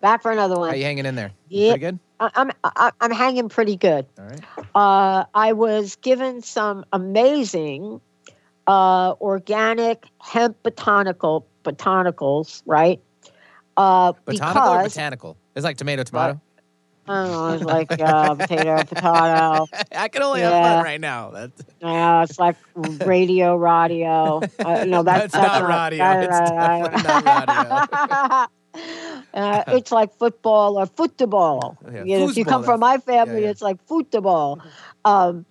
Back for another one. How you hanging in there? Yeah. Pretty good? I'm, I- I'm hanging pretty good. All right. Uh, I was given some amazing uh, organic hemp botanical botanicals, right? Uh, Botanical or because botanical? It's like tomato, tomato. I don't know, it's like uh, potato, potato. I can only have Yeah. fun right now. That's, Yeah, it's like radio, radio. Uh, no, that's, That's not radio. It's definitely not radio. uh, it's like football or football. Yeah, You know, if you come from my family, yeah. it's like football. Um,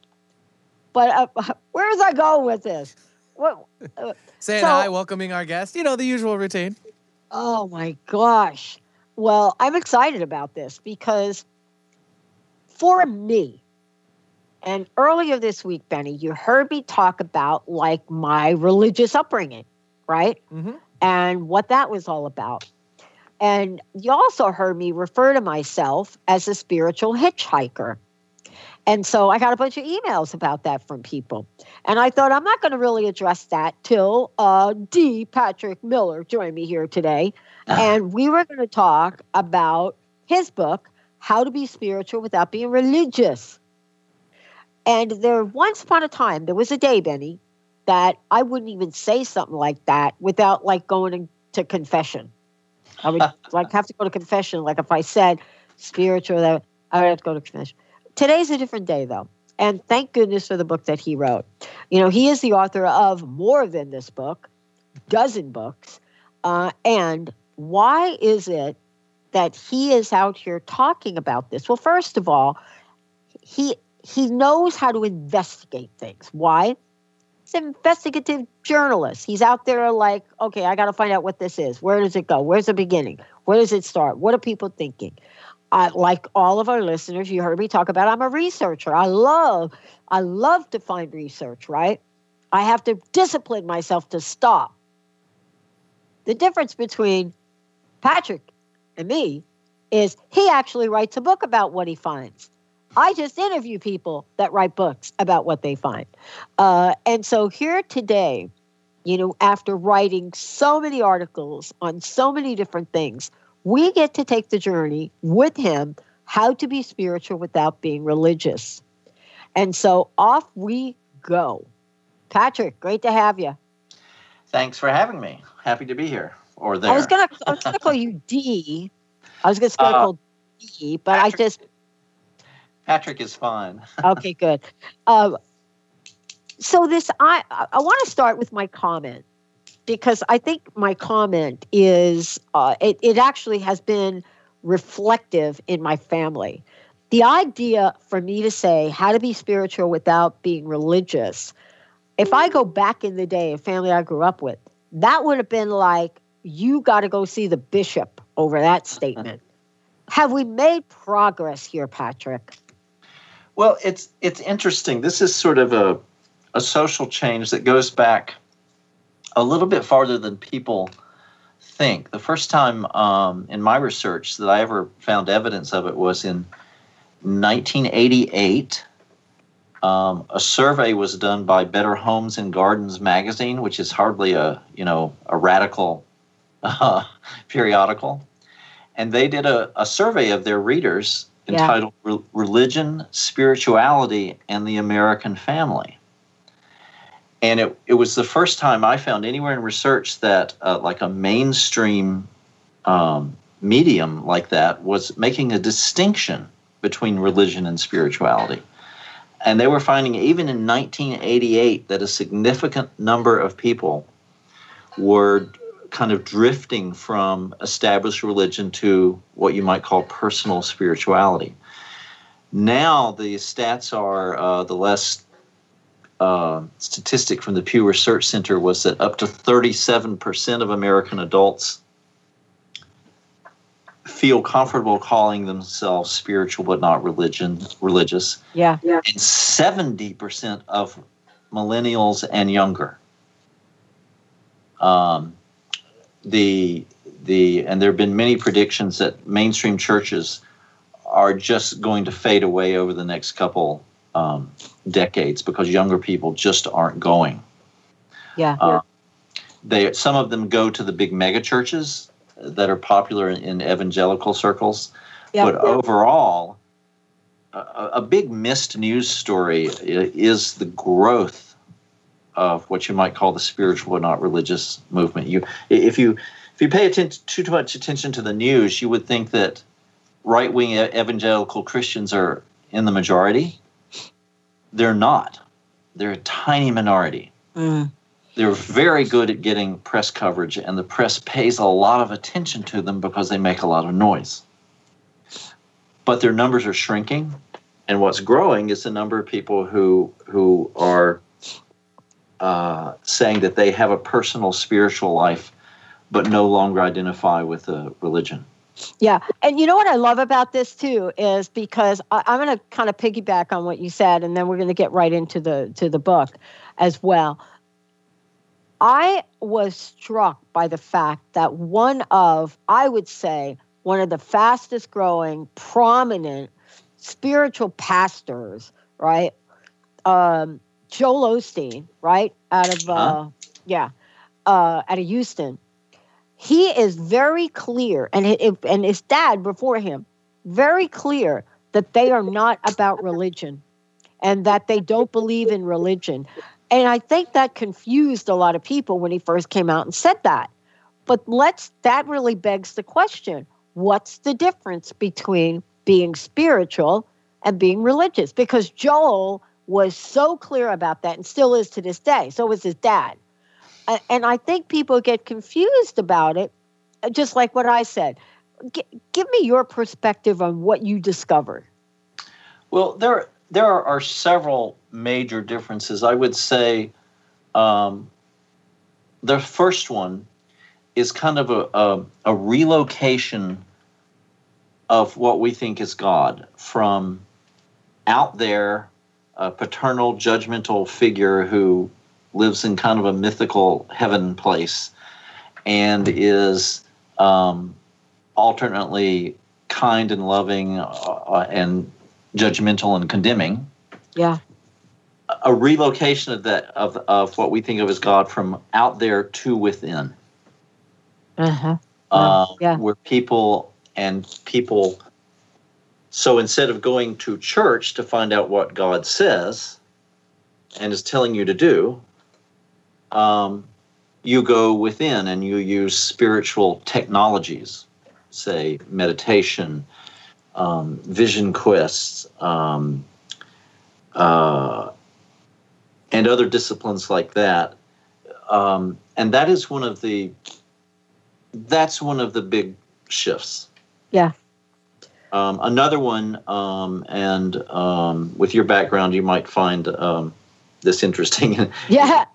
but uh, where was I going with this? What? Uh, saying So- hi, welcoming our guest. You know, the usual routine. oh my gosh! Well, I'm excited about this because for me, and earlier this week, Benny, you heard me talk about like my religious upbringing, right? Mm-hmm. and what that was all about. And you also heard me refer to myself as a spiritual hitchhiker. And so I got a bunch of emails about that from people. And I thought I'm not going to really address that till uh, D. Patrick Miller joined me here today. And we were going to talk about his book, How to Be Spiritual Without Being Religious. And there, once upon a time, there was a day, Benny, that I wouldn't even say something like that without like going to confession. I would like have to go to confession. Like if I said spiritual, that I would have to go to confession. Today's a different day though. And thank goodness for the book that he wrote. You know, he is the author of more than this book, dozen books. Uh, and why is it that he is out here talking about this? Well, first of all, he he knows how to investigate things. Why? An investigative journalist. He's out there like, okay, I got to find out what this is. Where does it go? Where's the beginning? Where does it start? What are people thinking? I, like all of our listeners, you heard me talk about. I'm a researcher. I love, I love to find research. Right? I have to discipline myself to stop. The difference between Patrick and me is he actually writes a book about what he finds. I just interview people that write books about what they find. Uh, and so here today, you know, after writing so many articles on so many different things, we get to take the journey with him how to be spiritual without being religious. And so off we go. Patrick, great to have you. Thanks for having me. Happy to be here or there. I was gonna I was gonna call you D. I was just gonna Uh, call D, but I just Patrick is fine. okay, good. Um, so this, I I want to start with my comment because I think my comment is uh, it it actually has been reflective in my family. The idea for me to say how to be spiritual without being religious, if I go back in the day, a family I grew up with, that would have been like you got to go see the bishop over that statement. Have we made progress here, Patrick? Well, it's it's interesting. This is sort of a a social change that goes back a little bit farther than people think. The first time um, in my research that I ever found evidence of it was in 1988. Um, a survey was done by Better Homes and Gardens magazine, which is hardly a you know a radical uh, periodical, and they did a, a survey of their readers Yeah. entitled Re- "Religion, Spirituality, and the American Family." And it, it was the first time I found anywhere in research that uh, like a mainstream um, medium like that was making a distinction between religion and spirituality. And they were finding even in 1988 that a significant number of people were kind of drifting from established religion to what you might call personal spirituality. Now the stats are uh, the last uh, statistic from the Pew Research Center was that up to 37% of American adults feel comfortable calling themselves spiritual but not religion religious. Yeah. And 70% of millennials and younger. Um, the the and there have been many predictions that mainstream churches are just going to fade away over the next couple um, decades because younger people just aren't going. Yeah. Uh, they some of them go to the big mega churches that are popular in, in evangelical circles, Yeah. but overall, a, a big missed news story is the growth of what you might call the spiritual but not religious movement. You, if you if you pay attention too much attention to the news, you would think that right wing evangelical Christians are in the majority. They're not. They're a tiny minority Mm. they're very good at getting press coverage, and the press pays a lot of attention to them because they make a lot of noise. But their numbers are shrinking, and what's growing is the number of people who who are uh, saying that they have a personal spiritual life, but no longer identify with a religion. Yeah. And you know what I love about this too is because I, I'm going to kind of piggyback on what you said, and then we're going to get right into the to the book as well. I was struck by the fact that one of, I would say, one of the fastest growing, prominent spiritual pastors, right? Um, Joel Osteen, right? Out of, uh, Huh? yeah, uh, out of Houston. He is very clear, and it, it- and his dad before him, very clear that they are not about religion, and that they don't believe in religion. And I think that confused a lot of people when he first came out and said that. But let's that really begs the question what's the difference between being spiritual and being religious? Because Joel was so clear about that and still is to this day. So was his dad. And I think people get confused about it, uh, just like what I said. G- give me your perspective on what you discovered. Well, there there are, several major differences. I would say um, the first one is kind of a, a, a relocation of what we think is God from out there, a paternal, judgmental figure who lives in kind of a mythical heaven place and is um, alternately kind and loving uh, and judgmental and condemning Yeah. a relocation of that of, of what we think of as God from out there to within Uh-huh. uh, yeah. where people and people so instead of going to church to find out what God says and is telling you to do um, you go within and you use spiritual technologies say meditation um, vision quests um, uh, and other disciplines like that um, and that is one of the that's one of the big shifts Yeah. Um, another one um, and um, with your background you might find um, this interesting Yeah.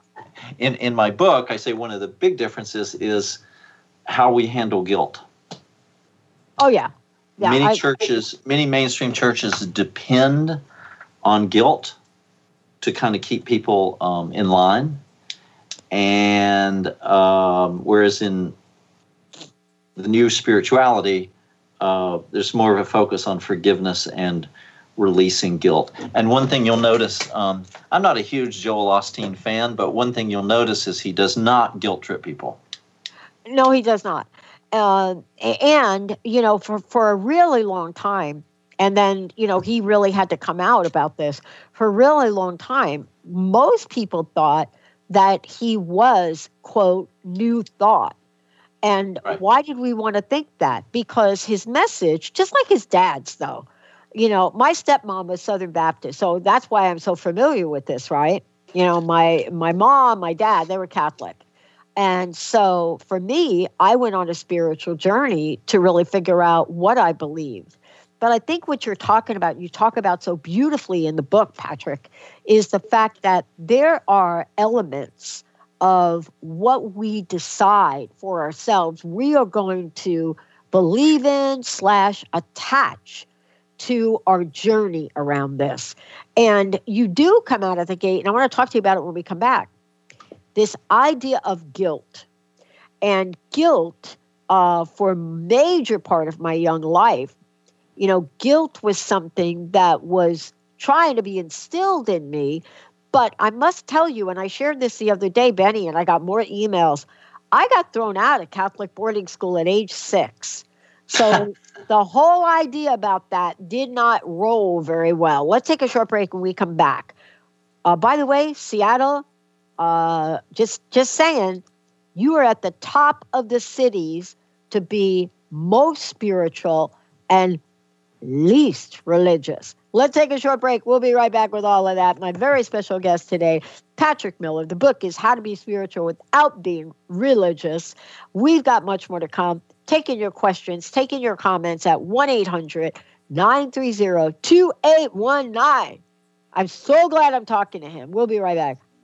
in in my book i say one of the big differences is how we handle guilt Oh yeah. Yeah. many I- churches many mainstream churches depend on guilt to kind of keep people um, in line and um, whereas in the new spirituality uh, there's more of a focus on forgiveness and releasing guilt and one thing you'll notice um, i'm not a huge joel osteen fan but one thing you'll notice is he does not guilt trip people No, he does not. Uh, and you know, for for a really long time, and then you know, he really had to come out about this for a really long time. Most people thought that he was quote new thought. And Right. why did we want to think that? Because his message, just like his dad's, though, you know, my stepmom was Southern Baptist, so that's why I'm so familiar with this, right? You know, my my mom, my dad, they were Catholic. And so for me, I went on a spiritual journey to really figure out what I believed. But I think what you're talking about, you talk about so beautifully in the book, Patrick, is the fact that there are elements of what we decide for ourselves we are going to believe in slash attach to our journey around this. And you do come out of the gate, and I want to talk to you about it when we come back. This idea of guilt. And guilt, uh, for a major part of my young life, you know, guilt was something that was trying to be instilled in me. But I must tell you, and I shared this the other day, Benny, and I got more emails. I got thrown out of Catholic boarding school at age six. So the whole idea about that did not roll very well. Let's take a short break when we come back. Uh, by the way, Seattle, uh, just just saying, you are at the top of the cities to be most spiritual and least religious. Let's take a short break. We'll be right back with all of that. My very special guest today, Patrick Miller. The book is How to Be Spiritual Without Being Religious. We've got much more to come. Taking your questions, taking your comments at 1 800 930 2819. I'm so glad I'm talking to him. We'll be right back.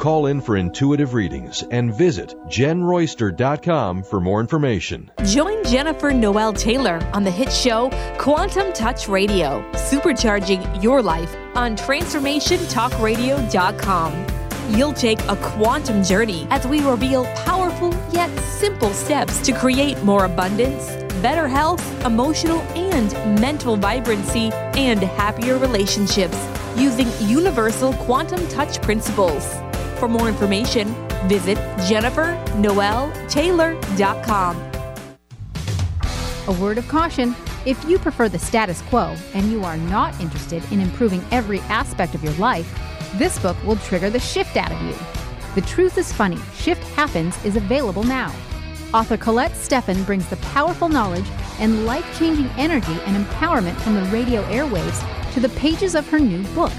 Call in for intuitive readings and visit jenroyster.com for more information. Join Jennifer Noel Taylor on the hit show Quantum Touch Radio, supercharging your life on transformationtalkradio.com. You'll take a quantum journey as we reveal powerful yet simple steps to create more abundance, better health, emotional and mental vibrancy, and happier relationships using universal quantum touch principles. For more information, visit jennifernoeltaylor.com. A word of caution if you prefer the status quo and you are not interested in improving every aspect of your life, this book will trigger the shift out of you. The Truth is Funny Shift Happens is available now. Author Colette Steffen brings the powerful knowledge and life changing energy and empowerment from the radio airwaves to the pages of her new book.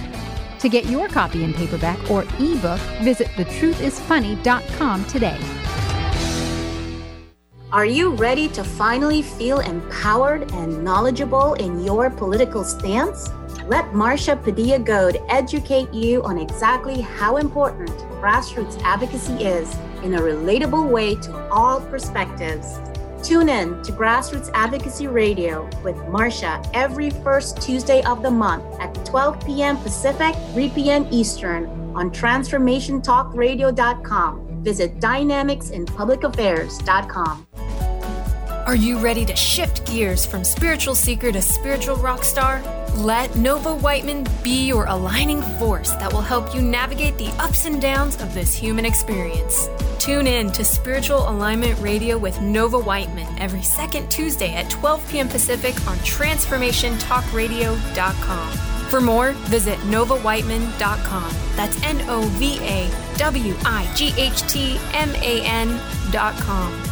To get your copy in paperback or ebook, visit thetruthisfunny.com today. Are you ready to finally feel empowered and knowledgeable in your political stance? Let Marcia Padilla Goad educate you on exactly how important grassroots advocacy is in a relatable way to all perspectives. Tune in to Grassroots Advocacy Radio with Marcia every first Tuesday of the month at 12 p.m. Pacific, 3 p.m. Eastern on transformationtalkradio.com. Visit dynamicsinpublicaffairs.com. Are you ready to shift gears from spiritual seeker to spiritual rock star? Let Nova Wightman be your aligning force that will help you navigate the ups and downs of this human experience. Tune in to Spiritual Alignment Radio with Nova Wightman every second Tuesday at 12 p.m. Pacific on TransformationTalkRadio.com. For more, visit novawightman.com. That's N O V A W I G H T M A N.com.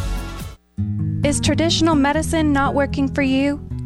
Is traditional medicine not working for you?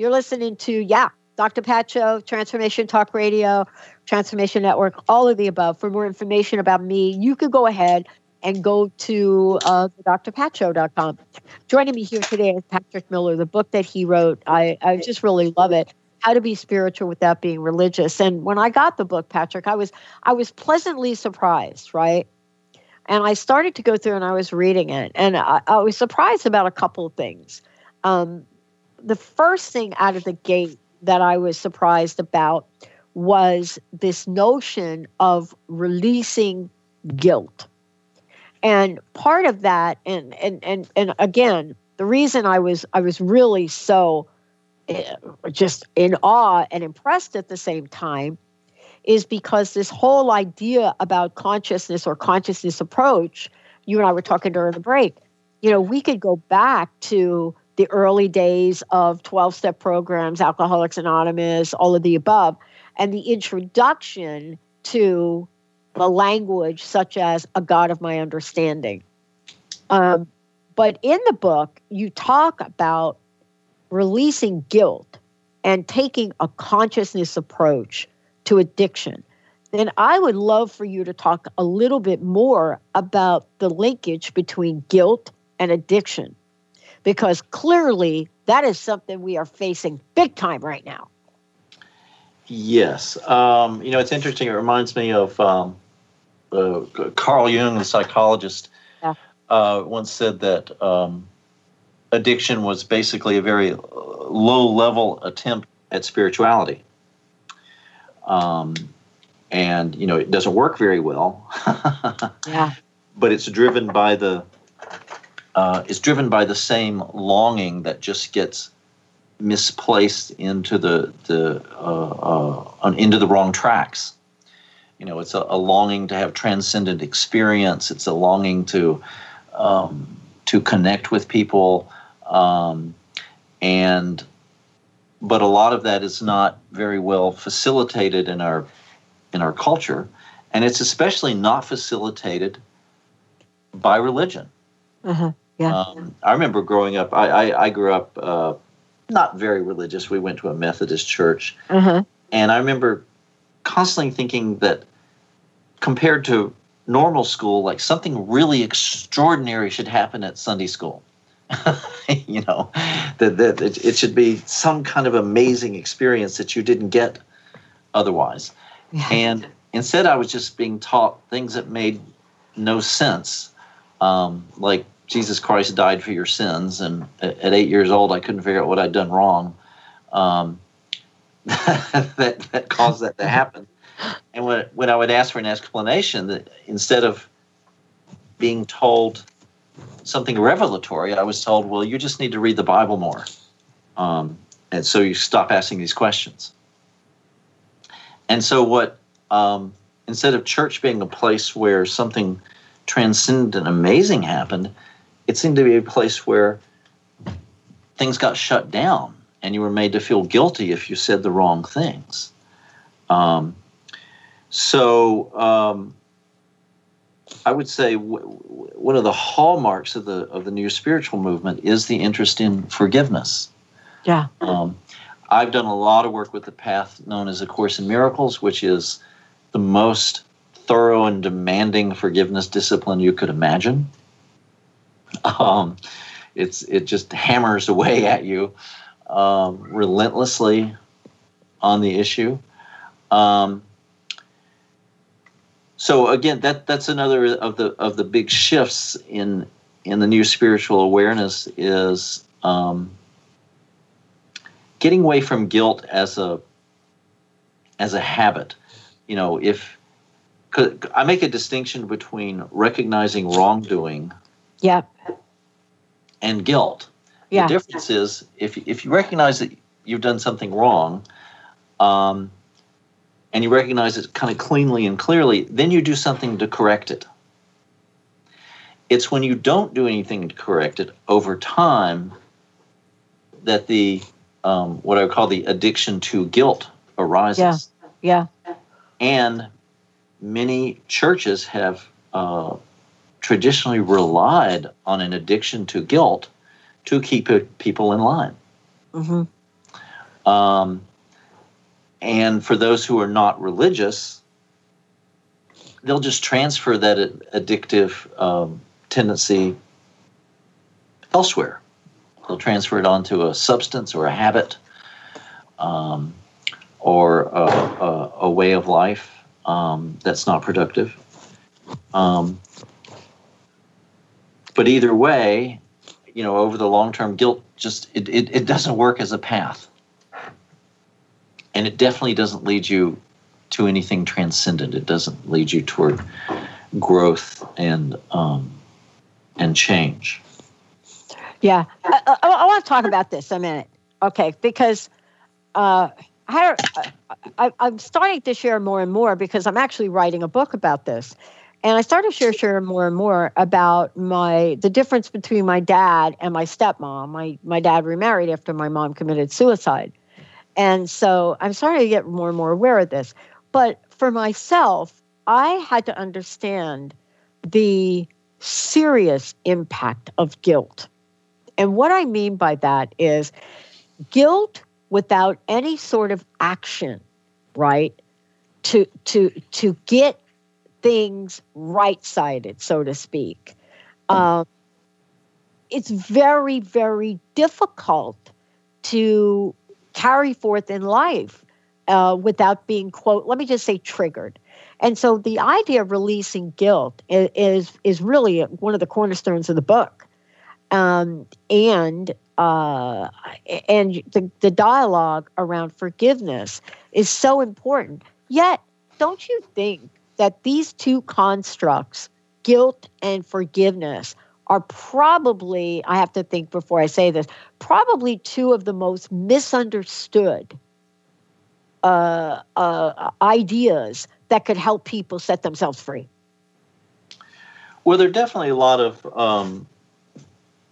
You're listening to, yeah, Dr. Pat Show, Transformation Talk Radio, Transformation Network, all of the above. For more information about me, you could go ahead and go to uh, drpatshow.com. Joining me here today is Patrick Miller, the book that he wrote. I, I just really love it. How to be spiritual without being religious. And when I got the book, Patrick, I was I was pleasantly surprised, right? And I started to go through and I was reading it, and I, I was surprised about a couple of things. Um, the first thing out of the gate that I was surprised about was this notion of releasing guilt. And part of that, and and and and again, the reason I was I was really so uh, just in awe and impressed at the same time is because this whole idea about consciousness or consciousness approach, you and I were talking during the break, you know, we could go back to the early days of 12 step programs, Alcoholics Anonymous, all of the above, and the introduction to the language such as a God of my understanding. Um, but in the book, you talk about releasing guilt and taking a consciousness approach to addiction, then I would love for you to talk a little bit more about the linkage between guilt and addiction, because clearly that is something we are facing big time right now. Yes. Um, you know, it's interesting. It reminds me of um, uh, Carl Jung, the psychologist, yeah. uh, once said that um, addiction was basically a very low level attempt at spirituality um, and you know it doesn't work very well. yeah. But it's driven by the uh, it's driven by the same longing that just gets misplaced into the the uh, uh, into the wrong tracks. You know, it's a, a, longing to have transcendent experience. It's a longing to um, to connect with people, um, and but a lot of that is not very well facilitated in our in our culture, and it's especially not facilitated by religion. Uh-huh. Yeah. Um, I remember growing up. I I, I grew up uh, not very religious. We went to a Methodist church, uh-huh. and I remember constantly thinking that compared to normal school, like something really extraordinary should happen at Sunday school. you know, that, that it, it, should be some kind of amazing experience that you didn't get otherwise. Yeah. And instead, I was just being taught things that made no sense, um, like Jesus Christ died for your sins. And at, eight years old, I couldn't figure out what I'd done wrong. Um, that that caused that to happen. And when when I would ask for an explanation, that instead of being told something revelatory, I was told, well, you just need to read the Bible more. Um, and so you stop asking these questions. And so, what, um, instead of church being a place where something transcendent and amazing happened, it seemed to be a place where things got shut down and you were made to feel guilty if you said the wrong things. Um, so, um, I would say w- one of the hallmarks of the of the new spiritual movement is the interest in forgiveness. Yeah. Um, I've done a lot of work with the path known as A Course in Miracles, which is the most thorough and demanding forgiveness discipline you could imagine. Um, it's it just hammers away at you um, relentlessly on the issue. Um, so again, that that's another of the of the big shifts in in the new spiritual awareness is um, getting away from guilt as a as a habit. You know, if I make a distinction between recognizing wrongdoing, yeah, and guilt. Yeah. The difference is if if you recognize that you've done something wrong, um, and you recognize it kind of cleanly and clearly, then you do something to correct it. It's when you don't do anything to correct it over time that the um, what I would call the addiction to guilt arises. Yeah. Yeah. And many churches have uh, traditionally relied on an addiction to guilt to keep people in line. Mm-hmm. Um, and for those who are not religious, they'll just transfer that addictive um, tendency elsewhere. They'll transfer it onto a substance or a habit um, or a, a, a, way of life um, that's not productive. Um, but either way, you know, over the long term, guilt just it, it, it doesn't work as a path. And it definitely doesn't lead you to anything transcendent. It doesn't lead you toward growth and um, and change. Yeah, I, I, I want to talk about this a minute, okay? Because uh, I, I, I'm starting to share more and more because I'm actually writing a book about this, and I started to share, share more and more about my the difference between my dad and my stepmom. My my dad remarried after my mom committed suicide, and so I'm starting to get more and more aware of this. But for myself, I had to understand the serious impact of guilt. And what I mean by that is guilt without any sort of action, right? To to to get things right-sided, so to speak. Um, it's very very difficult to carry forth in life uh, without being quote let me just say triggered and so the idea of releasing guilt is is, is really one of the cornerstones of the book um, and uh, and the, the dialogue around forgiveness is so important yet don't you think that these two constructs guilt and forgiveness are probably i have to think before i say this probably two of the most misunderstood uh, uh, ideas that could help people set themselves free? Well, there are definitely a lot of um,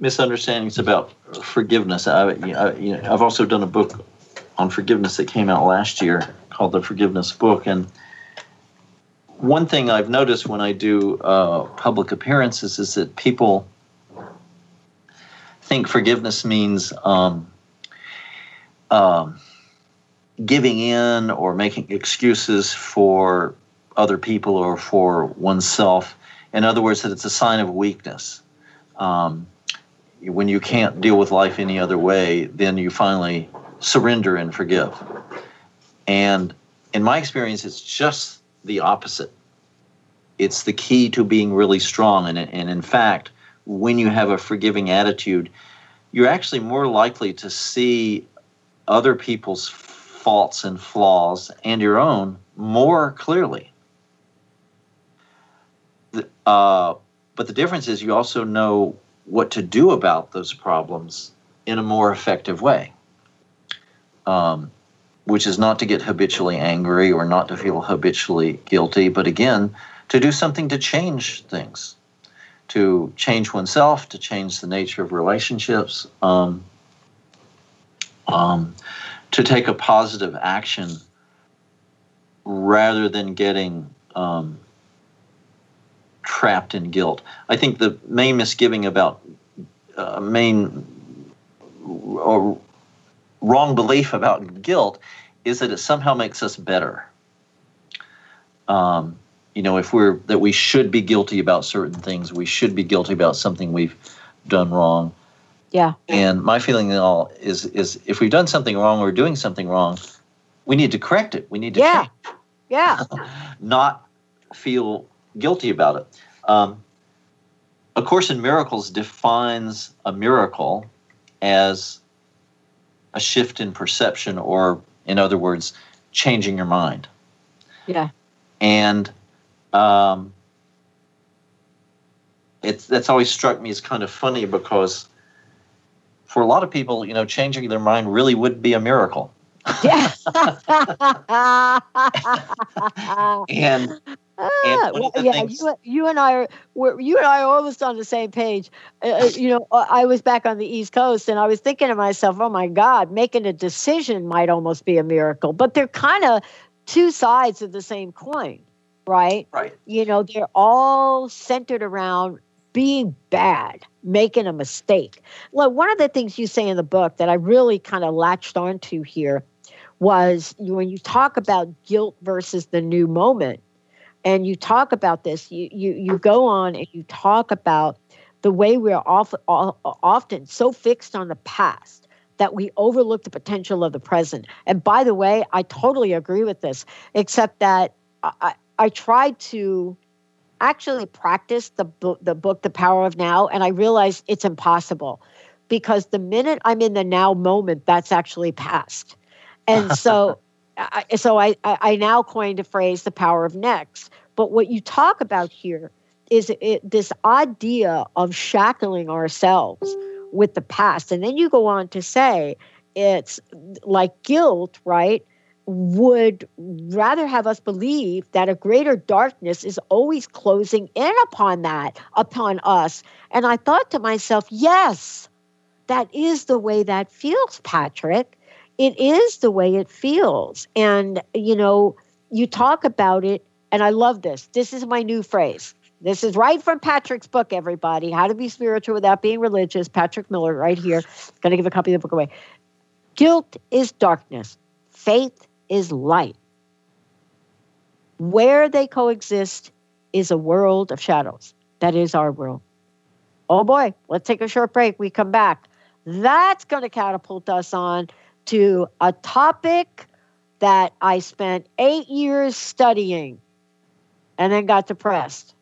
misunderstandings about forgiveness. I, you know, I've also done a book on forgiveness that came out last year called the Forgiveness Book, and one thing I've noticed when I do uh, public appearances is that people think forgiveness means um, um, giving in or making excuses for other people or for oneself. In other words, that it's a sign of weakness. Um, when you can't deal with life any other way, then you finally surrender and forgive. And in my experience, it's just the opposite. It's the key to being really strong. And, and in fact, when you have a forgiving attitude, you're actually more likely to see other people's faults and flaws and your own more clearly. Uh, but the difference is you also know what to do about those problems in a more effective way, um, which is not to get habitually angry or not to feel habitually guilty, but again, to do something to change things, to change oneself, to change the nature of relationships. Um, um, to take a positive action rather than getting um, trapped in guilt. I think the main misgiving about uh, main or wrong belief about guilt is that it somehow makes us better. Um, you know, if we're that we should be guilty about certain things, we should be guilty about something we've done wrong. Yeah. And my feeling all is is if we've done something wrong or doing something wrong, we need to correct it. We need to yeah. Yeah. not feel guilty about it. Um, a Course in Miracles defines a miracle as a shift in perception, or in other words, changing your mind. Yeah. And um, it's that's always struck me as kind of funny because for a lot of people, you know, changing their mind really would be a miracle. Yeah. and, and well, yeah, things, you, you and I are we're, you and I are almost on the same page. Uh, uh you know, uh, I was back on the East Coast, and I was thinking to myself, "Oh my God, making a decision might almost be a miracle." But they're kind of two sides of the same coin, right? Right. You know, they're all centered around being bad, making a mistake. Well, one of the things you say in the book that I really kind of latched onto here was when you talk about guilt versus the new moment, and you talk about this, you you you go on and you talk about the way we're often often so fixed on the past that we overlook the potential of the present. And by the way, I totally agree with this, except that I, I tried to actually practice the the book, The Power of Now, and I realized it's impossible because the minute I'm in the now moment, that's actually past. And so, I, so I, I now coined a phrase, the power of next. But what you talk about here is it, this idea of shackling ourselves with the past. And then you go on to say it's like guilt, right? Would rather have us believe that a greater darkness is always closing in upon that, upon us. And I thought to myself, yes, that is the way that feels, Patrick. It is the way it feels. And, you know, you talk about it, and I love this. This is my new phrase. This is right from Patrick's book, everybody. How to be spiritual without being religious. Patrick Miller, right here. Going to give a copy of the book away. Guilt is darkness, faith is light. Where they coexist is a world of shadows. That is our world. Oh boy, let's take a short break. We come back. That's going to catapult us on to a topic that I spent eight years studying and then got depressed.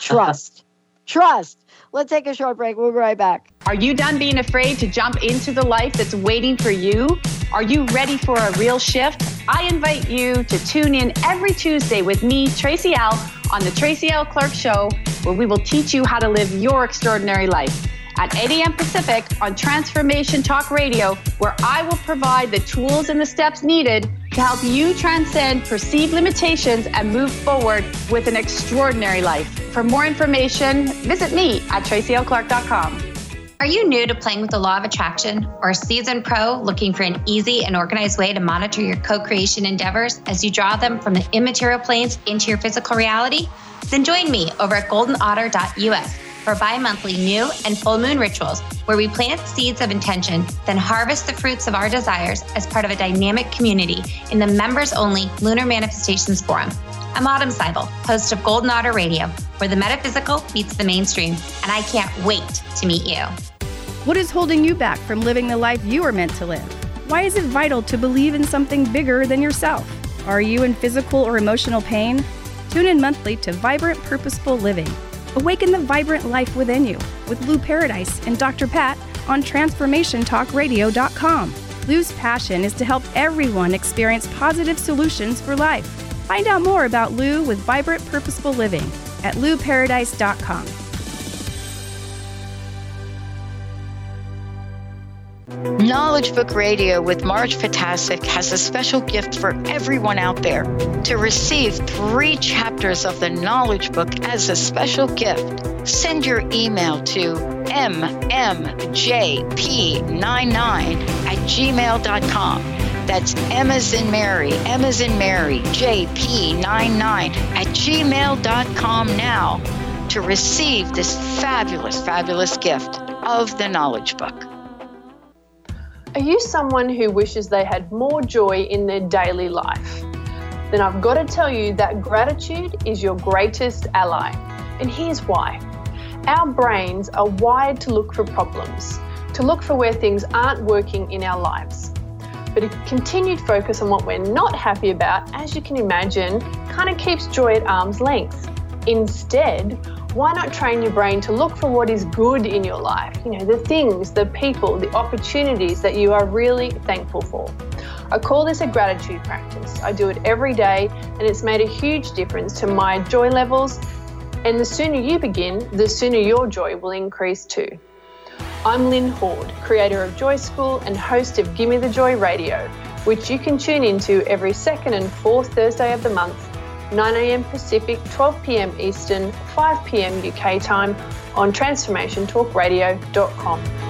Trust. Trust. Let's take a short break. We'll be right back. Are you done being afraid to jump into the life that's waiting for you? Are you ready for a real shift? I invite you to tune in every Tuesday with me, Tracy L, on The Tracy L. Clark Show, where we will teach you how to live your extraordinary life at 8 a.m. Pacific on Transformation Talk Radio, where I will provide the tools and the steps needed to help you transcend perceived limitations and move forward with an extraordinary life. For more information, visit me at tracylclark.com. Are you new to playing with the law of attraction or a seasoned pro looking for an easy and organized way to monitor your co creation endeavors as you draw them from the immaterial planes into your physical reality? Then join me over at goldenotter.us for bi monthly new and full moon rituals where we plant seeds of intention, then harvest the fruits of our desires as part of a dynamic community in the members only Lunar Manifestations Forum. I'm Autumn Seibel, host of Golden Otter Radio, where the metaphysical meets the mainstream, and I can't wait to meet you. What is holding you back from living the life you are meant to live? Why is it vital to believe in something bigger than yourself? Are you in physical or emotional pain? Tune in monthly to Vibrant Purposeful Living Awaken the vibrant life within you with Lou Paradise and Dr. Pat on TransformationTalkRadio.com. Lou's passion is to help everyone experience positive solutions for life. Find out more about Lou with Vibrant Purposeful Living at louparadise.com. Knowledge Book Radio with Marge Potasic has a special gift for everyone out there. To receive three chapters of the Knowledge Book as a special gift, send your email to mmjp99 at gmail.com. That's M as in Mary, M as in Mary, JP99 at gmail.com now to receive this fabulous, fabulous gift of the Knowledge Book. Are you someone who wishes they had more joy in their daily life? Then I've got to tell you that gratitude is your greatest ally. And here's why our brains are wired to look for problems, to look for where things aren't working in our lives. But a continued focus on what we're not happy about, as you can imagine, kind of keeps joy at arm's length. Instead, why not train your brain to look for what is good in your life? You know, the things, the people, the opportunities that you are really thankful for. I call this a gratitude practice. I do it every day, and it's made a huge difference to my joy levels. And the sooner you begin, the sooner your joy will increase too. I'm Lynn Horde, creator of Joy School and host of Gimme the Joy Radio, which you can tune into every second and fourth Thursday of the month 9am Pacific, 12pm Eastern, 5pm UK time on transformationtalkradio.com.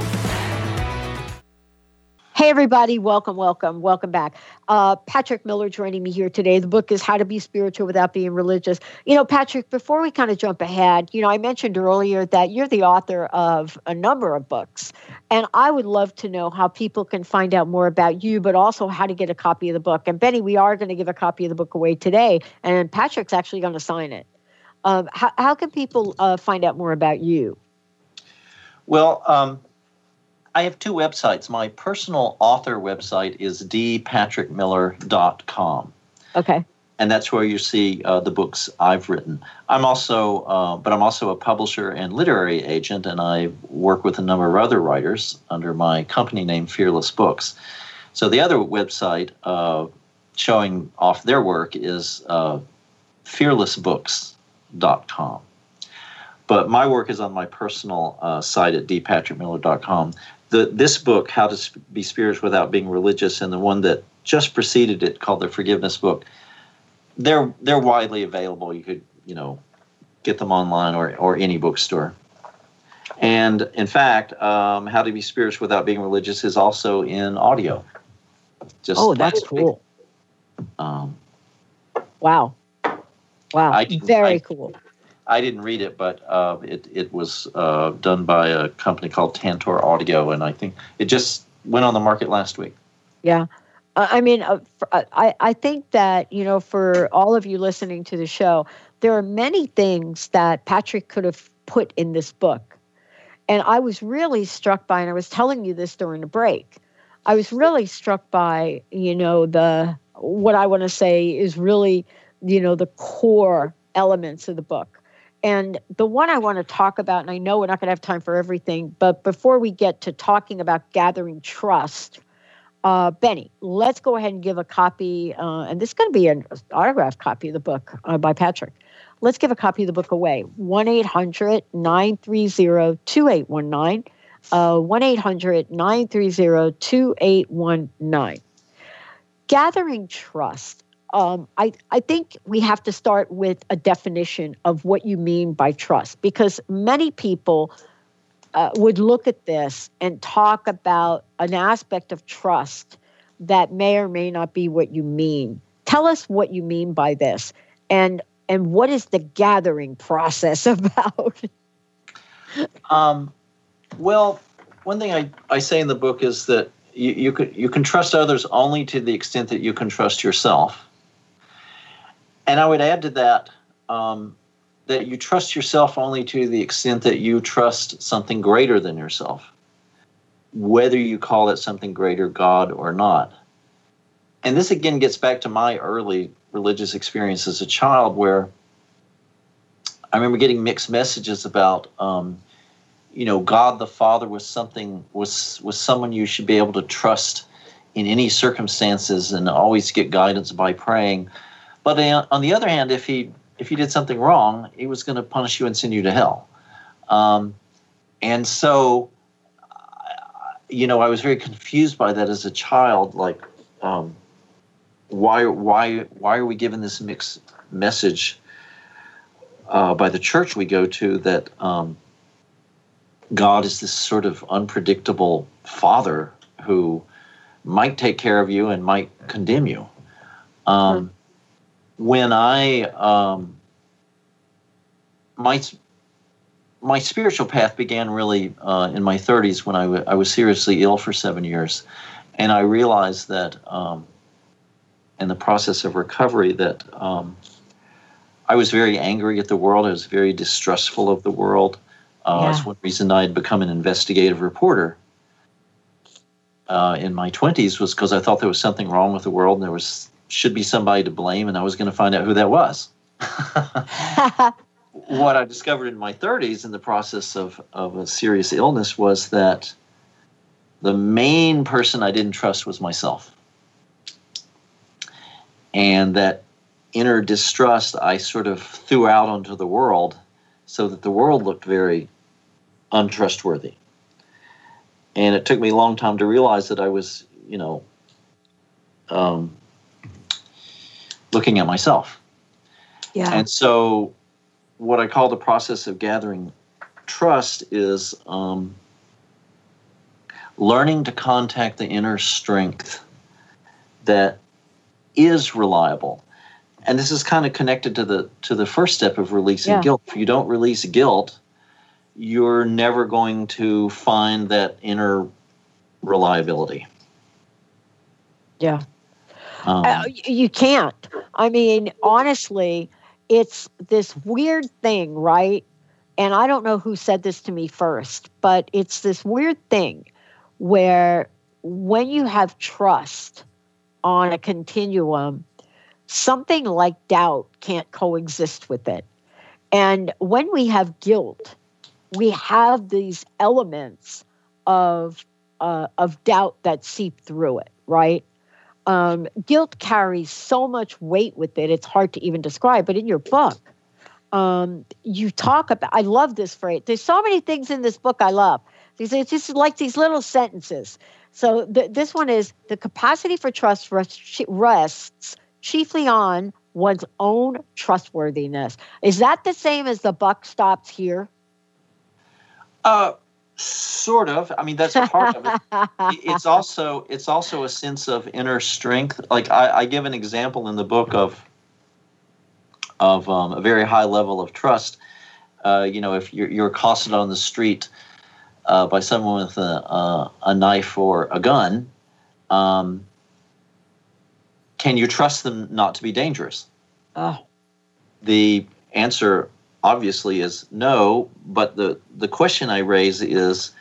Hey, everybody, welcome, welcome, welcome back. Uh, Patrick Miller joining me here today. The book is How to Be Spiritual Without Being Religious. You know, Patrick, before we kind of jump ahead, you know, I mentioned earlier that you're the author of a number of books. And I would love to know how people can find out more about you, but also how to get a copy of the book. And Benny, we are going to give a copy of the book away today, and Patrick's actually going to sign it. Um, how, how can people uh, find out more about you? Well, um, I have two websites. My personal author website is dpatrickmiller.com. Okay. and that's where you see uh, the books I've written. I'm also, uh, but I'm also a publisher and literary agent, and I work with a number of other writers under my company name, Fearless Books. So the other website uh, showing off their work is uh, fearlessbooks.com. But my work is on my personal uh, site at dpatrickmiller.com. The, this book, How to Be Spiritual Without Being Religious, and the one that just preceded it called The Forgiveness Book, they're they're widely available. You could you know get them online or or any bookstore. And in fact, um, How to Be Spiritual Without Being Religious is also in audio. Just oh, that's cool. Um, wow, wow, I, very I, cool. I didn't read it, but uh, it it was uh, done by a company called Tantor Audio, and I think it just went on the market last week. Yeah, I mean, uh, I, I think that, you know, for all of you listening to the show, there are many things that Patrick could have put in this book. And I was really struck by, and I was telling you this during the break, I was really struck by, you know, the, what I want to say is really, you know, the core elements of the book. And the one I want to talk about, and I know we're not going to have time for everything, but before we get to talking about gathering trust, uh, Benny, let's go ahead and give a copy, uh, and this is going to be an autographed copy of the book uh, by Patrick. Let's give a copy of the book away. 1 800 930 2819. Uh, 1 800 930 2819. Gathering trust. Um, I, I think we have to start with a definition of what you mean by trust because many people uh, would look at this and talk about an aspect of trust that may or may not be what you mean. Tell us what you mean by this, and and what is the gathering process about? um, well, one thing I, I say in the book is that you, you can you can trust others only to the extent that you can trust yourself. And I would add to that um, that you trust yourself only to the extent that you trust something greater than yourself, whether you call it something greater, God or not. And this again gets back to my early religious experience as a child, where I remember getting mixed messages about, um, you know, God the Father was something was was someone you should be able to trust in any circumstances and always get guidance by praying. But on the other hand, if he if you did something wrong, he was going to punish you and send you to hell. Um, and so, you know, I was very confused by that as a child. Like, um, why, why, why are we given this mixed message uh, by the church we go to that um, God is this sort of unpredictable father who might take care of you and might condemn you? Um, when I um, my my spiritual path began really uh, in my 30s when I, w- I was seriously ill for seven years, and I realized that um, in the process of recovery that um, I was very angry at the world. I was very distrustful of the world. Uh, yeah. That's one reason I had become an investigative reporter. Uh, in my 20s was because I thought there was something wrong with the world and there was should be somebody to blame, and I was going to find out who that was. what I discovered in my 30s in the process of, of a serious illness was that the main person I didn't trust was myself. And that inner distrust I sort of threw out onto the world so that the world looked very untrustworthy. And it took me a long time to realize that I was, you know, um, looking at myself. Yeah. And so, what I call the process of gathering trust is um, learning to contact the inner strength that is reliable. And this is kind of connected to the to the first step of releasing yeah. guilt. If you don't release guilt, you're never going to find that inner reliability. Yeah. Um, uh, you can't. I mean, honestly, it's this weird thing, right? And I don't know who said this to me first, but it's this weird thing where when you have trust on a continuum, something like doubt can't coexist with it. And when we have guilt, we have these elements of uh, of doubt that seep through it, right? Um, guilt carries so much weight with it; it's hard to even describe. But in your book, um, you talk about. I love this phrase. There's so many things in this book I love. It's just like these little sentences. So th- this one is the capacity for trust rests chiefly on one's own trustworthiness. Is that the same as the buck stops here? Uh, sort of. I mean, that's part of it. It's also it's also a sense of inner strength. Like I, I give an example in the book of of um, a very high level of trust. Uh, you know, if you're, you're accosted on the street uh, by someone with a, a, a, knife or a gun, um, can you trust them not to be dangerous? Oh. The answer obviously is no, but the, the question I raise is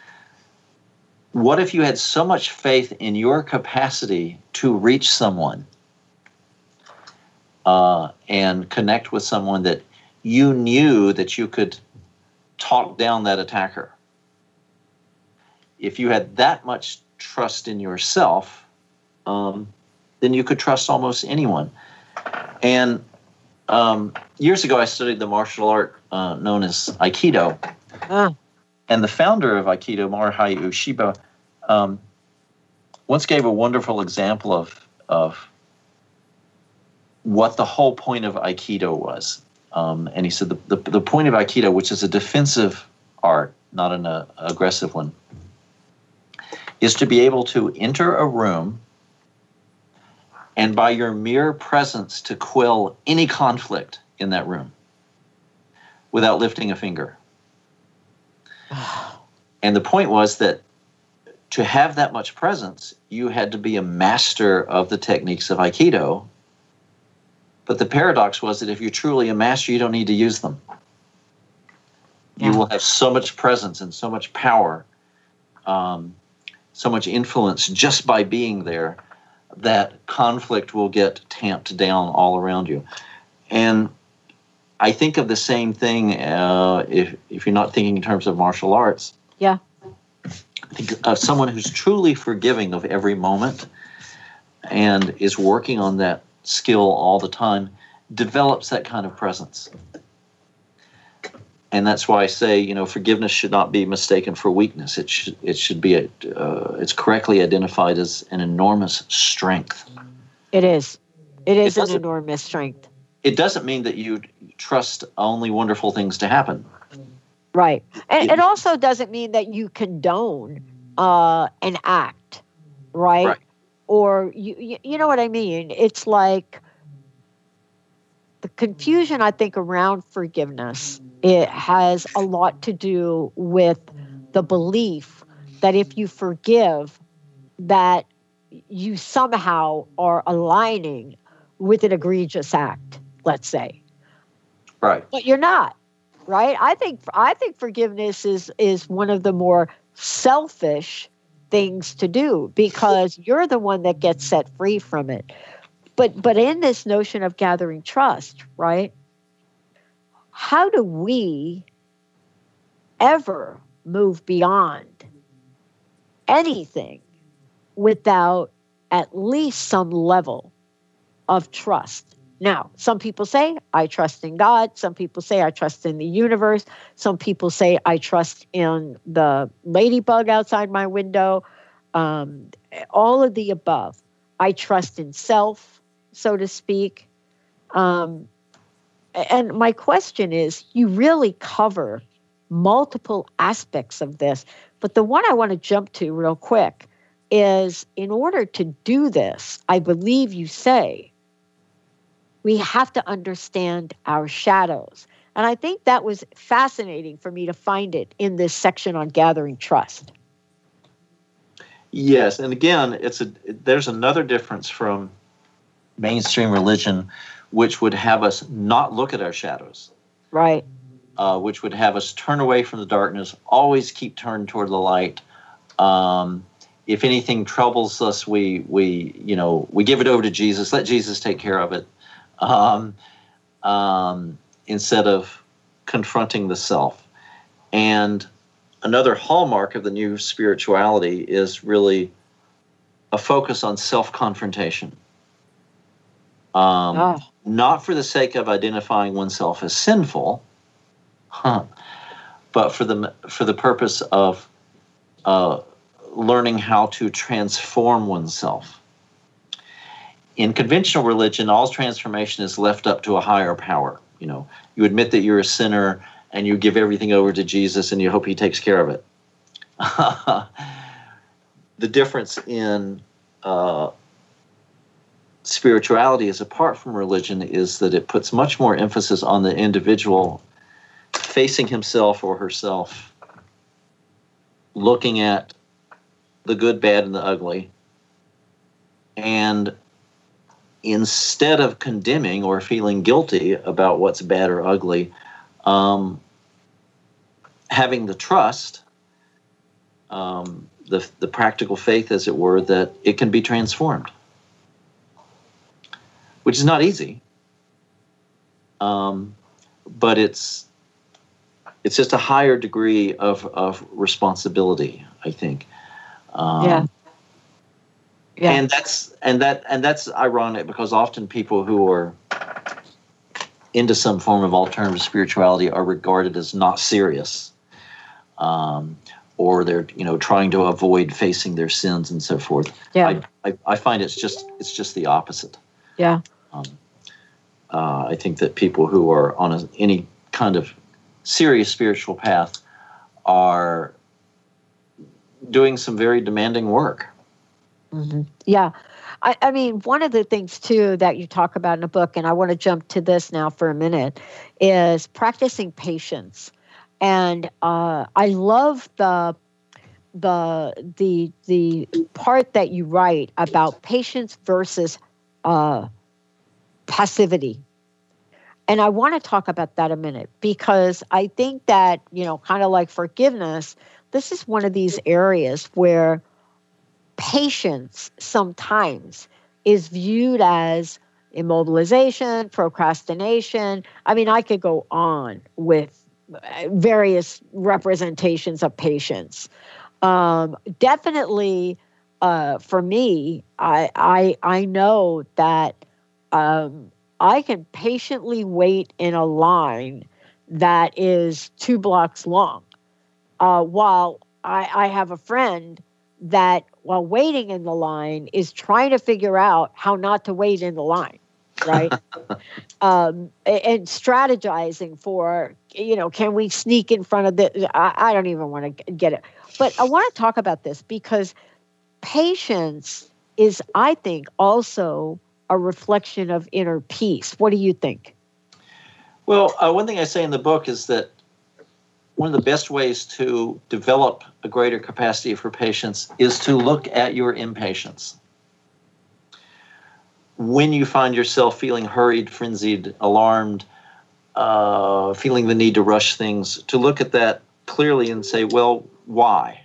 what if you had so much faith in your capacity to reach someone uh, and connect with someone that you knew that you could talk down that attacker? If you had that much trust in yourself, um, then you could trust almost anyone. And um, years ago, I studied the martial art uh, known as Aikido. Ah. And the founder of Aikido, Morihei Ueshiba, um, once gave a wonderful example of, of what the whole point of Aikido was. Um, and he said the, the, the, point of Aikido, which is a defensive art, not an uh, aggressive one, is to be able to enter a room and by your mere presence to quell any conflict in that room without lifting a finger. and the point was that to have that much presence, you had to be a master of the techniques of Aikido. But the paradox was that if you're truly a master, you don't need to use them. Yeah. You will have so much presence and so much power, um, so much influence just by being there that conflict will get tamped down all around you. And I think of the same thing uh, if, if you're not thinking in terms of martial arts. Yeah. I think of someone who's truly forgiving of every moment and is working on that skill all the time develops that kind of presence and that's why I say you know forgiveness should not be mistaken for weakness. It should it should be a, uh, it's correctly identified as an enormous strength. It is. It is it an enormous strength. It doesn't mean that you trust only wonderful things to happen. Right, and it, it also doesn't mean that you condone uh, an act, right? right. Or you you know what I mean? It's like the confusion I think around forgiveness it has a lot to do with the belief that if you forgive that you somehow are aligning with an egregious act let's say. Right. But you're not right? I think i think forgiveness is is one of the more selfish things to do because you're the one that gets set free from it but but in this notion of gathering trust right? How do we ever move beyond anything without at least some level of trust? Now some people say i trust in god. Some people say i trust in the universe. Some people say i trust in the ladybug outside my window. Um, all of the above. I trust in self so to speak. Um, and my question is you really cover multiple aspects of this, but the one I want to jump to real quick is in order to do this, I believe you say we have to understand our shadows. And I think that was fascinating for me to find it in this section on gathering trust. Yes, and again, it's a there's another difference from mainstream religion, which would have us not look at our shadows. Right. Uh, which would have us turn away from the darkness, always keep turned toward the light. Um, if anything troubles us, we we you know we give it over to Jesus. Let Jesus take care of it. um, um, instead of confronting the self. And another hallmark of the new spirituality is really a focus on self confrontation. Um, oh. Not for the sake of identifying oneself as sinful, huh, but for the for the purpose of uh, learning how to transform oneself. In conventional religion, all transformation is left up to a higher power. You know, you admit that you're a sinner and you give everything over to Jesus and you hope he takes care of it. the difference in uh, spirituality is apart from religion is that it puts much more emphasis on the individual facing himself or herself, looking at the good, bad, and the ugly, and instead of condemning or feeling guilty about what's bad or ugly, um, having the trust, um, the, the practical faith, as it were, that it can be transformed, which is not easy. Um, but it's it's just a higher degree of, of responsibility, I think. Um, yeah. Yeah. And that's and that and that's ironic because often people who are into some form of alternative spirituality are regarded as not serious, um, or they're you know trying to avoid facing their sins and so forth. Yeah, I, I, I find it's just it's just the opposite. Yeah, um, uh, I think that people who are on a, any kind of serious spiritual path are doing some very demanding work. Mm-hmm. Yeah. I, I, mean, one of the things too that you talk about in the book, and I want to jump to this now for a minute, is practicing patience. And uh, I love the the the the part that you write about patience versus uh, passivity. And I want to talk about that a minute because I think that, you know, kind of like forgiveness, this is one of these areas where patience sometimes is viewed as immobilization, procrastination. I mean, I could go on with various representations of patience. Um, definitely, uh, for me, I, I I know that um, I can patiently wait in a line that is two blocks long, uh, while I, I have a friend that while waiting in the line is trying to figure out how not to wait in the line right? Um, and strategizing for you know can we sneak in front of the I, I don't even want to get it. But i want to talk about this because patience is i think also a reflection of inner peace what do you think well uh, one thing i say in the book is that one of the best ways to develop a greater capacity for patience is to look at your impatience. When you find yourself feeling hurried, frenzied, alarmed, uh, feeling the need to rush things, to look at that clearly and say, well, why?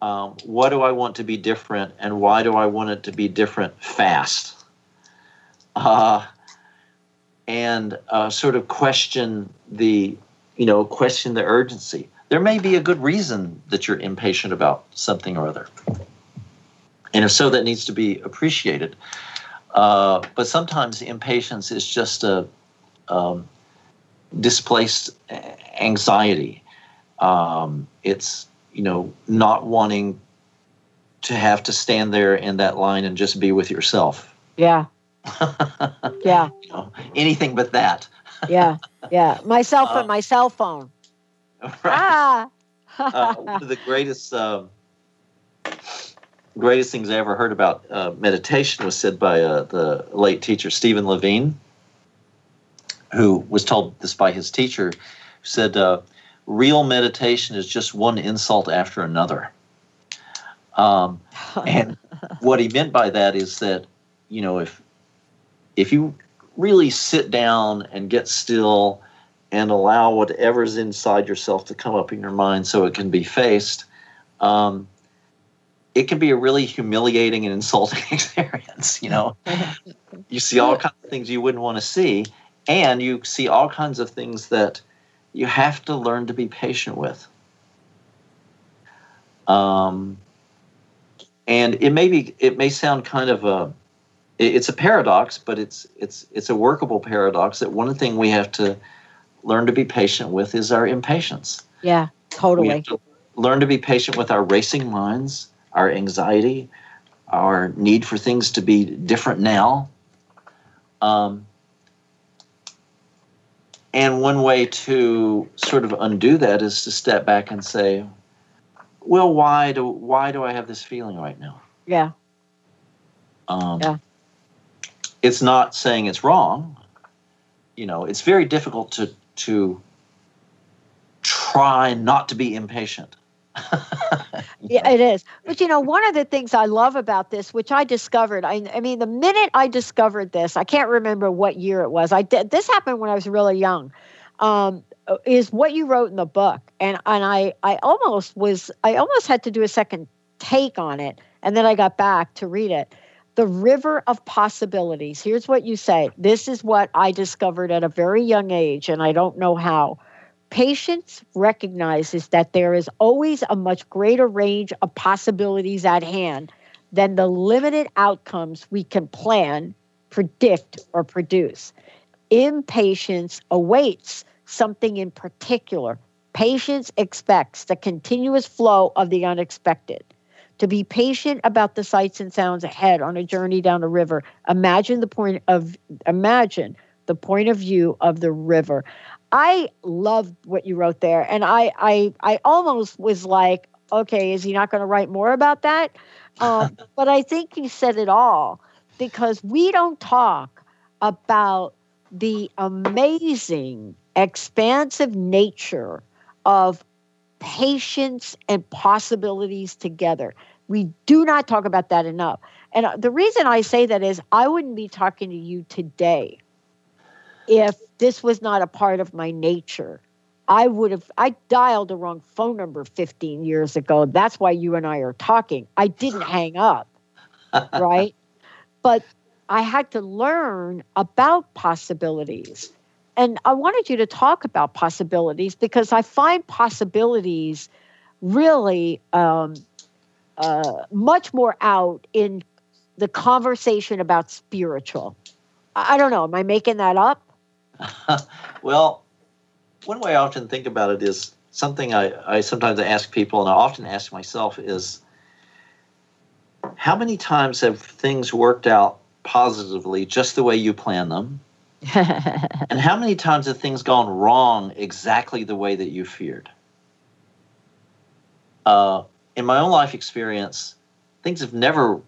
Um, what do I want to be different, and why do I want it to be different fast? Uh, and uh, sort of question the you know, question the urgency. There may be a good reason that you're impatient about something or other. And if so, that needs to be appreciated. Uh, but sometimes impatience is just a um, displaced anxiety. Um, it's, you know, not wanting to have to stand there in that line and just be with yourself. Yeah. yeah. You know, anything but that yeah, yeah. Myself uh, and my cell phone. Right. Ah. uh, one of the greatest uh, greatest things I ever heard about uh, meditation was said by uh, the late teacher Stephen Levine, who was told this by his teacher, who said, uh, "Real meditation is just one insult after another." Um, and what he meant by that is that you know if if you really sit down and get still and allow whatever's inside yourself to come up in your mind so it can be faced, um, it can be a really humiliating and insulting experience. You know, you see all kinds of things you wouldn't want to see, and you see all kinds of things that you have to learn to be patient with. Um, and it may be it may sound kind of a it's a paradox, but it's it's it's a workable paradox. That one thing we have to learn to be patient with is our impatience. Yeah, totally. To learn to be patient with our racing minds, our anxiety, our need for things to be different now. Um, and one way to sort of undo that is to step back and say, well, why do why do I have this feeling right now? Yeah. Um, yeah. It's not saying it's wrong. You know, it's very difficult to to try not to be impatient. yeah, it is. But you know, one of the things I love about this, which I discovered, I, I mean, the minute I discovered this, I can't remember what year it was. I did this happened when I was really young. Um, is what you wrote in the book, and and I I almost was I almost had to do a second take on it, and then I got back to read it. The river of possibilities. Here's what you say. This is what I discovered at a very young age, and I don't know how. Patience recognizes that there is always a much greater range of possibilities at hand than the limited outcomes we can plan, predict, or produce. Impatience awaits something in particular. Patience expects the continuous flow of the unexpected. To be patient about the sights and sounds ahead on a journey down a river. Imagine the point of imagine the point of view of the river. I loved what you wrote there, and I I I almost was like, okay, is he not going to write more about that? Um, but I think he said it all because we don't talk about the amazing, expansive nature of patience and possibilities together. We do not talk about that enough. And uh, the reason I say that is I wouldn't be talking to you today if this was not a part of my nature. I would have, I dialed the wrong phone number 15 years ago. That's why you and I are talking. I didn't hang up, right? But I had to learn about possibilities. And I wanted you to talk about possibilities because I find possibilities really um, uh, much more out in the conversation about spiritual. I don't know. Am I making that up? well, one way I often think about it is something I, I sometimes ask people, and I often ask myself is how many times have things worked out positively just the way you plan them? and how many times have things gone wrong exactly the way that you feared? Uh, in my own life experience, things have never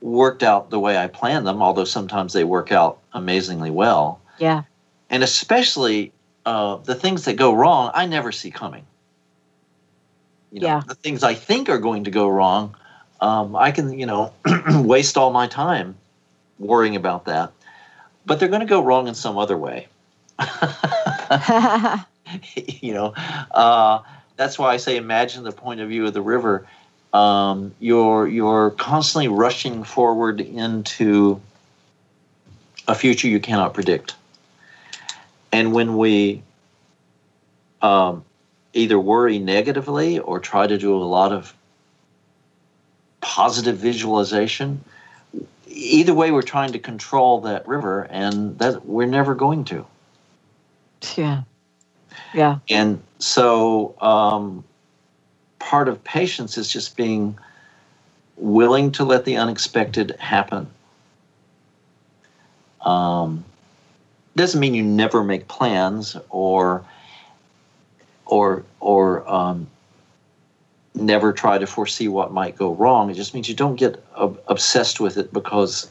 worked out the way I planned them, although sometimes they work out amazingly well. Yeah. And especially uh, the things that go wrong, I never see coming. You know, yeah. the things I think are going to go wrong, um, I can, you know, waste all my time worrying about that. But they're going to go wrong in some other way. you know, uh, that's why I say imagine the point of view of the river. Um, you're you're constantly rushing forward into a future you cannot predict. And when we um, either worry negatively or try to do a lot of positive visualization, either way, we're trying to control that river, and that we're never going to. Yeah. Yeah. And so, um, part of patience is just being willing to let the unexpected happen. Um, doesn't mean you never make plans or or or um, never try to foresee what might go wrong. It just means you don't get ob- obsessed with it because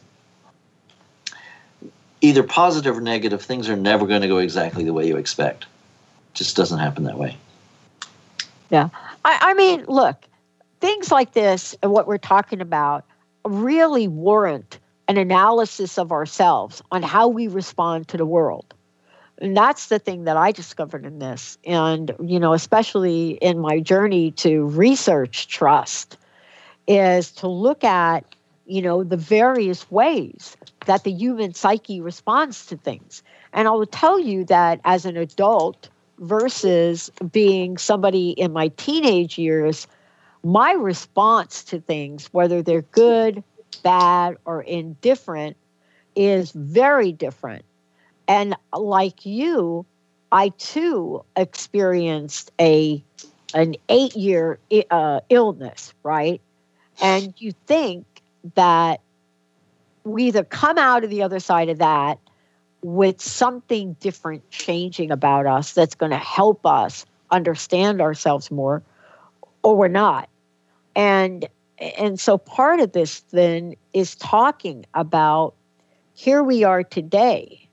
either positive or negative things are never going to go exactly the way you expect. It just doesn't happen that way. Yeah, I, I mean, look, things like this and what we're talking about really warrant an analysis of ourselves on how we respond to the world. And that's the thing that I discovered in this. And, you know, especially in my journey to research trust, is to look at, you know, the various ways that the human psyche responds to things. And I will tell you that as an adult versus being somebody in my teenage years, my response to things, whether they're good, bad, or indifferent, is very different. And like you, I too experienced a an eight year uh, illness, right? And you think that we either come out of the other side of that with something different changing about us that's going to help us understand ourselves more, or we're not. And and so part of this then is talking about here we are today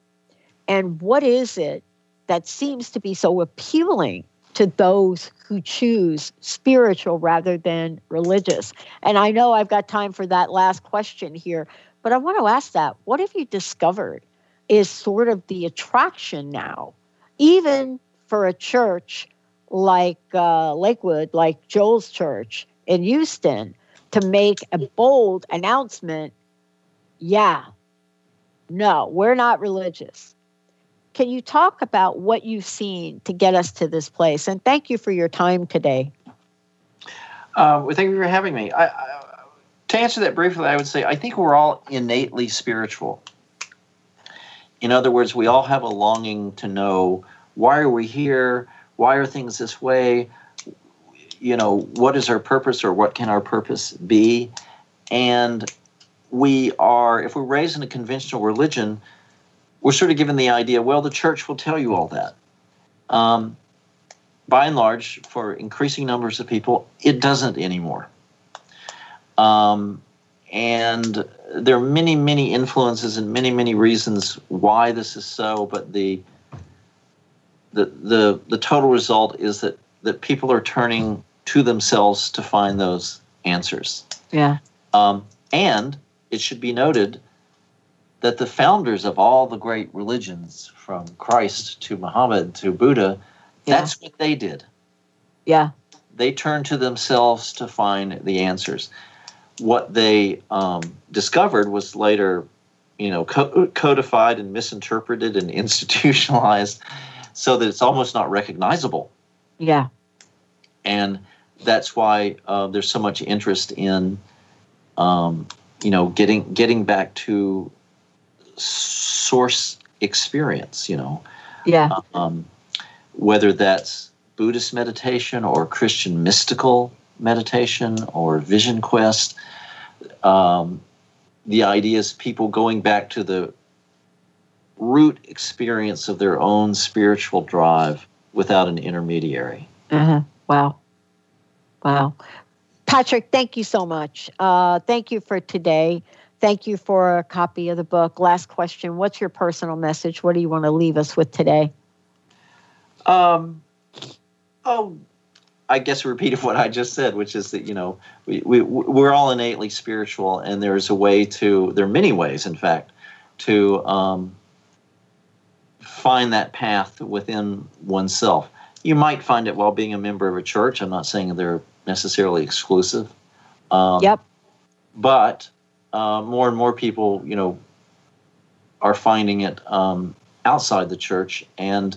and what is it that seems to be so appealing to those who choose spiritual rather than religious. And I know I've got time for that last question here, but I want to ask that what have you discovered is sort of the attraction now, even for a church like uh, Lakewood, like Joel's church in Houston, to make a bold announcement yeah, no, we're not religious. Can you talk about what you've seen to get us to this place? And thank you for your time today. Uh, well, thank you for having me. I, I, to answer that briefly, I would say I think we're all innately spiritual. In other words, we all have a longing to know why are we here? Why are things this way? You know, what is our purpose or what can our purpose be? And we are, if we're raised in a conventional religion, we're sort of given the idea, well, the church will tell you all that. Um, by and large, for increasing numbers of people, it doesn't anymore. Um, and there are many, many influences and many, many reasons why this is so, but the the the, the total result is that, that people are turning to themselves to find those answers. Yeah. Um, and it should be noted that the founders of all the great religions, from Christ to Muhammad to Buddha, yeah. that's what they did. Yeah. They turned to themselves to find the answers. What they um, discovered was later, you know, co- codified and misinterpreted and institutionalized, so that it's almost not recognizable. Yeah. And that's why uh, there's so much interest in, um, you know, getting getting back to source experience, you know. Yeah. Um, whether that's Buddhist meditation or Christian mystical meditation or vision quest. Um, the idea is people going back to the root experience of their own spiritual drive without an intermediary. Uh-huh. Wow. Wow. Patrick, thank you so much. Uh, thank you for today. Thank you for a copy of the book. Last question What's your personal message? What do you want to leave us with today? Um, oh, I guess a repeat of what I just said, which is that, you know, we, we, we're all innately spiritual, and there's a way to, there are many ways, in fact, to um, find that path within oneself. You might find it while being a member of a church. I'm not saying they're necessarily exclusive. Um, yep. But uh, more and more people, you know, are finding it um, outside the church, and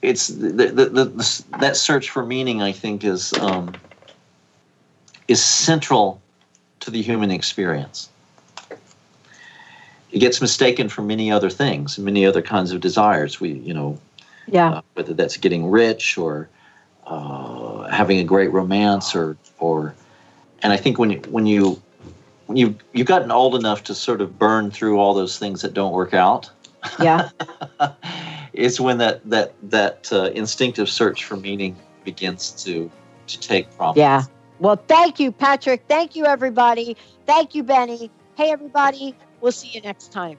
it's the, the, the, the, that search for meaning. I think is um, is central to the human experience. It gets mistaken for many other things, many other kinds of desires. We, you know, yeah, uh, whether that's getting rich or uh, having a great romance, or or, and I think when you when you you you've gotten old enough to sort of burn through all those things that don't work out. Yeah. it's when that that that uh, instinctive search for meaning begins to to take prominence. Yeah. Well, thank you, Patrick. Thank you, everybody. Thank you, Benny. Hey, everybody. We'll see you next time.